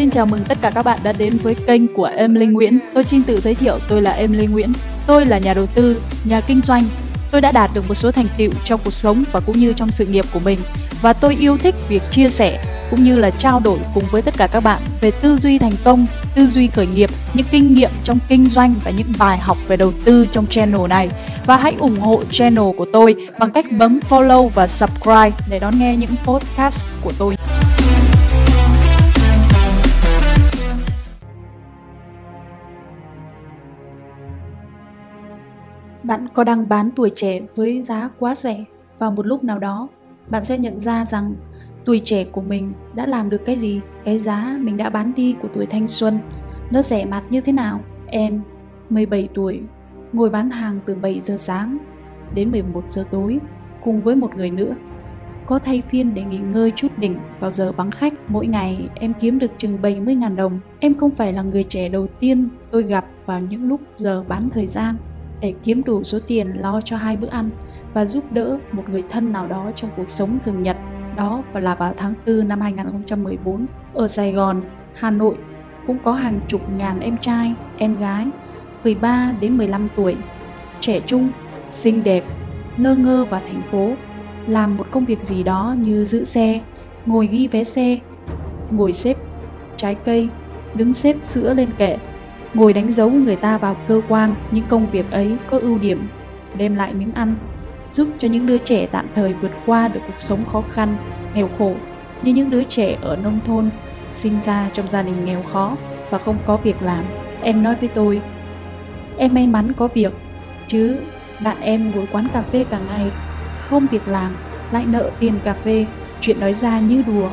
Xin chào mừng tất cả các bạn đã đến với kênh của Em Linh Nguyễn. Tôi xin tự giới thiệu tôi là Em Linh Nguyễn. Tôi là nhà đầu tư, nhà kinh doanh. Tôi đã đạt được một số thành tựu trong cuộc sống và cũng như trong sự nghiệp của mình và tôi yêu thích việc chia sẻ cũng như là trao đổi cùng với tất cả các bạn về tư duy thành công, tư duy khởi nghiệp, những kinh nghiệm trong kinh doanh và những bài học về đầu tư trong channel này. Và hãy ủng hộ channel của tôi bằng cách bấm follow và subscribe để đón nghe những podcast của tôi. Bạn có đang bán tuổi trẻ với giá quá rẻ vào một lúc nào đó, bạn sẽ nhận ra rằng tuổi trẻ của mình đã làm được cái gì, cái giá mình đã bán đi của tuổi thanh xuân, nó rẻ mạt như thế nào. Em, 17 tuổi, ngồi bán hàng từ 7 giờ sáng đến 11 giờ tối cùng với một người nữa. Có thay phiên để nghỉ ngơi chút đỉnh vào giờ vắng khách. Mỗi ngày em kiếm được chừng 70.000 đồng. Em không phải là người trẻ đầu tiên tôi gặp vào những lúc giờ bán thời gian để kiếm đủ số tiền lo cho hai bữa ăn và giúp đỡ một người thân nào đó trong cuộc sống thường nhật. Đó và là vào tháng 4 năm 2014 ở Sài Gòn, Hà Nội cũng có hàng chục ngàn em trai, em gái 13 đến 15 tuổi, trẻ trung, xinh đẹp, ngơ ngơ vào thành phố, làm một công việc gì đó như giữ xe, ngồi ghi vé xe, ngồi xếp trái cây, đứng xếp sữa lên kệ ngồi đánh dấu người ta vào cơ quan, những công việc ấy có ưu điểm, đem lại miếng ăn, giúp cho những đứa trẻ tạm thời vượt qua được cuộc sống khó khăn, nghèo khổ, như những đứa trẻ ở nông thôn, sinh ra trong gia đình nghèo khó và không có việc làm. Em nói với tôi, em may mắn có việc, chứ bạn em ngồi quán cà phê cả ngày, không việc làm, lại nợ tiền cà phê. Chuyện nói ra như đùa,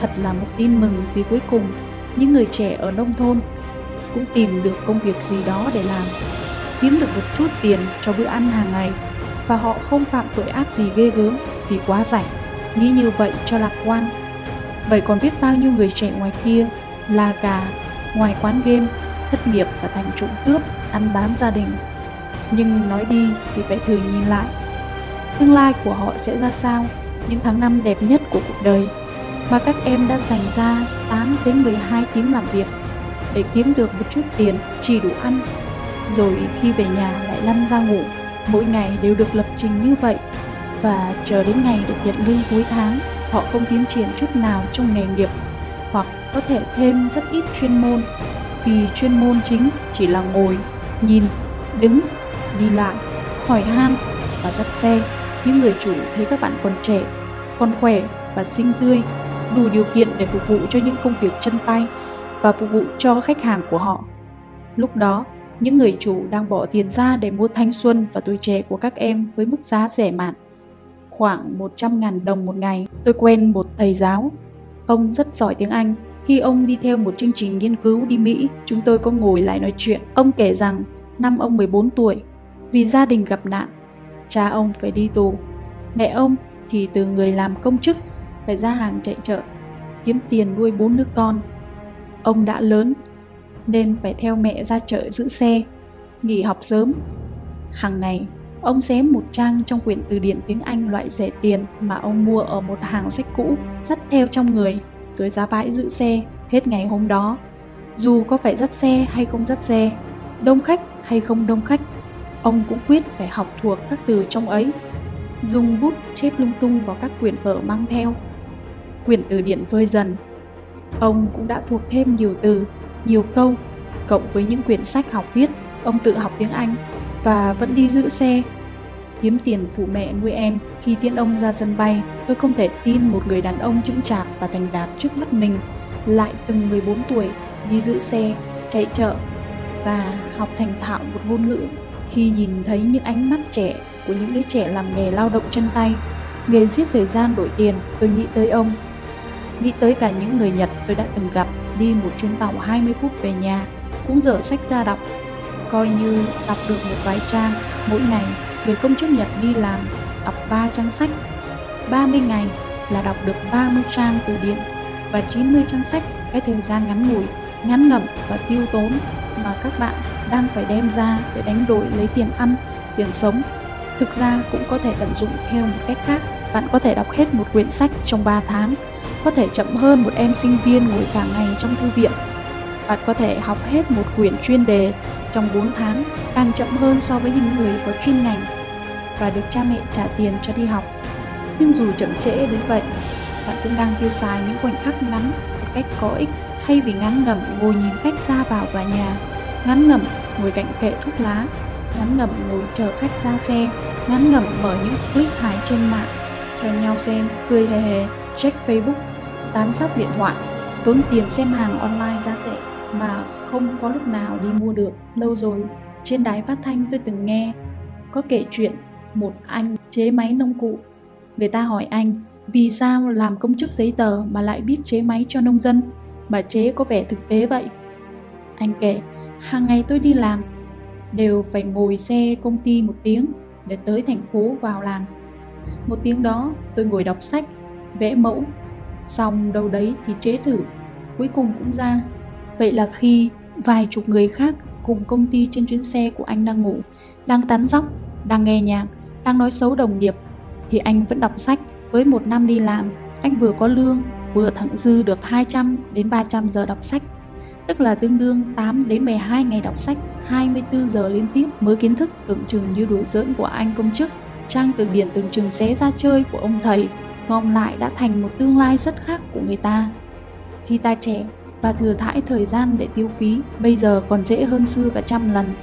thật là một tin mừng vì cuối cùng, những người trẻ ở nông thôn cũng tìm được công việc gì đó để làm, kiếm được một chút tiền cho bữa ăn hàng ngày, và họ không phạm tội ác gì ghê gớm vì quá rảnh nghĩ như vậy cho lạc quan. Vậy còn biết bao nhiêu người trẻ ngoài kia là gà, ngoài quán game, thất nghiệp và thành trộm cướp, ăn bám gia đình. Nhưng nói đi thì phải thử nhìn lại, tương lai của họ sẽ ra sao, những tháng năm đẹp nhất của cuộc đời mà các em đã dành ra 8 đến 12 tiếng làm việc để kiếm được một chút tiền, chỉ đủ ăn. Rồi khi về nhà lại lăn ra ngủ. Mỗi ngày đều được lập trình như vậy. Và chờ đến ngày được nhận lương cuối tháng, họ không tiến triển chút nào trong nghề nghiệp. Hoặc có thể thêm rất ít chuyên môn. Vì chuyên môn chính chỉ là ngồi, nhìn, đứng, đi lại, hỏi han và dắt xe. Những người chủ thấy các bạn còn trẻ, còn khỏe và xinh tươi, đủ điều kiện để phục vụ cho những công việc chân tay và phục vụ cho khách hàng của họ. Lúc đó, những người chủ đang bỏ tiền ra để mua thanh xuân và tuổi trẻ của các em với mức giá rẻ mạt. Khoảng 100.000 đồng một ngày, tôi quen một thầy giáo. Ông rất giỏi tiếng Anh. Khi ông đi theo một chương trình nghiên cứu đi Mỹ, chúng tôi có ngồi lại nói chuyện. Ông kể rằng năm ông 14 tuổi, vì gia đình gặp nạn, cha ông phải đi tù. Mẹ ông thì từ người làm công chức phải ra hàng chạy chợ, kiếm tiền nuôi bốn đứa con Ông đã lớn nên phải theo mẹ ra chợ giữ xe, nghỉ học sớm. Hàng ngày, ông xé một trang trong quyển từ điển tiếng Anh loại rẻ tiền mà ông mua ở một hàng sách cũ, dắt theo trong người, rồi ra bãi giữ xe hết ngày hôm đó. Dù có phải dắt xe hay không dắt xe, đông khách hay không đông khách, ông cũng quyết phải học thuộc các từ trong ấy. Dùng bút chép lung tung vào các quyển vở mang theo. Quyển từ điển vơi dần, Ông cũng đã thuộc thêm nhiều từ, nhiều câu, cộng với những quyển sách học viết, ông tự học tiếng Anh và vẫn đi giữ xe kiếm tiền phụ mẹ nuôi em. Khi tiễn ông ra sân bay, tôi không thể tin một người đàn ông chững chạc và thành đạt trước mắt mình lại từng 14 tuổi đi giữ xe, chạy chợ và học thành thạo một ngôn ngữ. Khi nhìn thấy những ánh mắt trẻ của những đứa trẻ làm nghề lao động chân tay, nghề giết thời gian đổi tiền, tôi nghĩ tới ông Nghĩ tới cả những người Nhật tôi đã từng gặp đi một chuyến tàu 20 phút về nhà, cũng dở sách ra đọc. Coi như đọc được một vài trang, mỗi ngày người công chức Nhật đi làm, đọc 3 trang sách. 30 ngày là đọc được 30 trang từ điển và 90 trang sách cái thời gian ngắn ngủi, ngắn ngẩm và tiêu tốn mà các bạn đang phải đem ra để đánh đổi lấy tiền ăn, tiền sống. Thực ra cũng có thể tận dụng theo một cách khác. Bạn có thể đọc hết một quyển sách trong 3 tháng có thể chậm hơn một em sinh viên ngồi cả ngày trong thư viện. Bạn có thể học hết một quyển chuyên đề trong 4 tháng, càng chậm hơn so với những người có chuyên ngành và được cha mẹ trả tiền cho đi học. Nhưng dù chậm trễ đến vậy, bạn cũng đang tiêu xài những khoảnh khắc ngắn một cách có ích thay vì ngắn ngẩm ngồi nhìn khách ra vào tòa nhà, ngắn ngẩm ngồi cạnh kệ thuốc lá, ngắn ngẩm ngồi chờ khách ra xe, ngắn ngẩm mở những clip hài trên mạng cho nhau xem, cười hề hề, check Facebook, tán sóc điện thoại, tốn tiền xem hàng online giá rẻ mà không có lúc nào đi mua được. Lâu rồi, trên đài phát thanh tôi từng nghe có kể chuyện một anh chế máy nông cụ. Người ta hỏi anh vì sao làm công chức giấy tờ mà lại biết chế máy cho nông dân mà chế có vẻ thực tế vậy. Anh kể, hàng ngày tôi đi làm đều phải ngồi xe công ty một tiếng để tới thành phố vào làm. Một tiếng đó tôi ngồi đọc sách, vẽ mẫu, xong đâu đấy thì chế thử, cuối cùng cũng ra. Vậy là khi vài chục người khác cùng công ty trên chuyến xe của anh đang ngủ, đang tán dóc, đang nghe nhạc, đang nói xấu đồng nghiệp, thì anh vẫn đọc sách. Với một năm đi làm, anh vừa có lương, vừa thẳng dư được 200 đến 300 giờ đọc sách, tức là tương đương 8 đến 12 ngày đọc sách 24 giờ liên tiếp mới kiến thức tưởng chừng như đuổi giỡn của anh công chức, trang từ điển tưởng chừng xé ra chơi của ông thầy, gom lại đã thành một tương lai rất khác của người ta. Khi ta trẻ và thừa thãi thời gian để tiêu phí, bây giờ còn dễ hơn xưa cả trăm lần.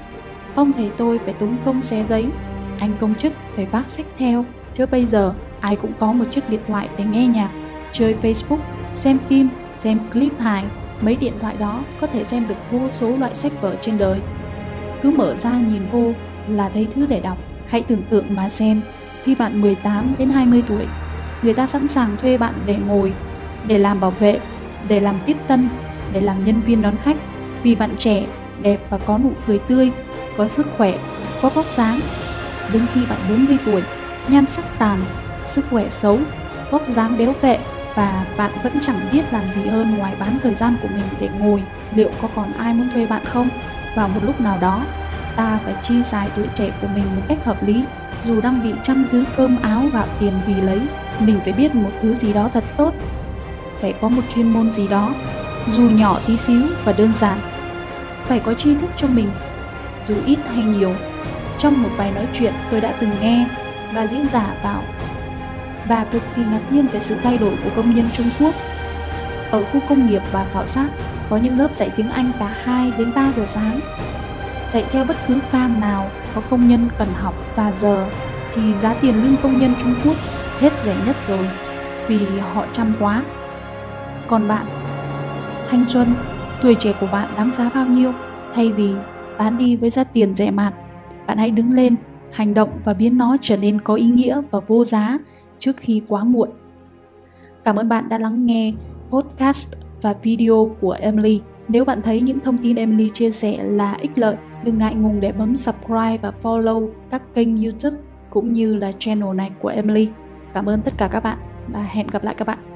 Ông thầy tôi phải tốn công xé giấy, anh công chức phải vác sách theo, chứ bây giờ ai cũng có một chiếc điện thoại để nghe nhạc, chơi Facebook, xem phim, xem clip hài. Mấy điện thoại đó có thể xem được vô số loại sách vở trên đời cứ mở ra nhìn vô là thấy thứ để đọc. Hãy tưởng tượng mà xem, khi bạn 18 đến 20 tuổi, người ta sẵn sàng thuê bạn để ngồi, để làm bảo vệ, để làm tiếp tân, để làm nhân viên đón khách vì bạn trẻ, đẹp và có nụ cười tươi, có sức khỏe, có vóc dáng. Đến khi bạn 40 tuổi, nhan sắc tàn, sức khỏe xấu, vóc dáng béo phệ và bạn vẫn chẳng biết làm gì hơn ngoài bán thời gian của mình để ngồi, liệu có còn ai muốn thuê bạn không? vào một lúc nào đó ta phải chi xài tuổi trẻ của mình một cách hợp lý dù đang bị trăm thứ cơm áo gạo tiền vì lấy mình phải biết một thứ gì đó thật tốt phải có một chuyên môn gì đó dù nhỏ tí xíu và đơn giản phải có tri thức cho mình dù ít hay nhiều trong một bài nói chuyện tôi đã từng nghe và diễn giả bảo bà cực kỳ ngạc nhiên về sự thay đổi của công nhân Trung Quốc. Ở khu công nghiệp bà khảo sát, có những lớp dạy tiếng Anh cả 2 đến 3 giờ sáng. Dạy theo bất cứ ca nào có công nhân cần học và giờ thì giá tiền lương công nhân Trung Quốc hết rẻ nhất rồi vì họ chăm quá. Còn bạn, thanh xuân, tuổi trẻ của bạn đáng giá bao nhiêu thay vì bán đi với giá tiền rẻ mạt. Bạn hãy đứng lên, hành động và biến nó trở nên có ý nghĩa và vô giá trước khi quá muộn. Cảm ơn bạn đã lắng nghe podcast và video của Emily. Nếu bạn thấy những thông tin Emily chia sẻ là ích lợi, đừng ngại ngùng để bấm subscribe và follow các kênh YouTube cũng như là channel này của Emily. Cảm ơn tất cả các bạn và hẹn gặp lại các bạn.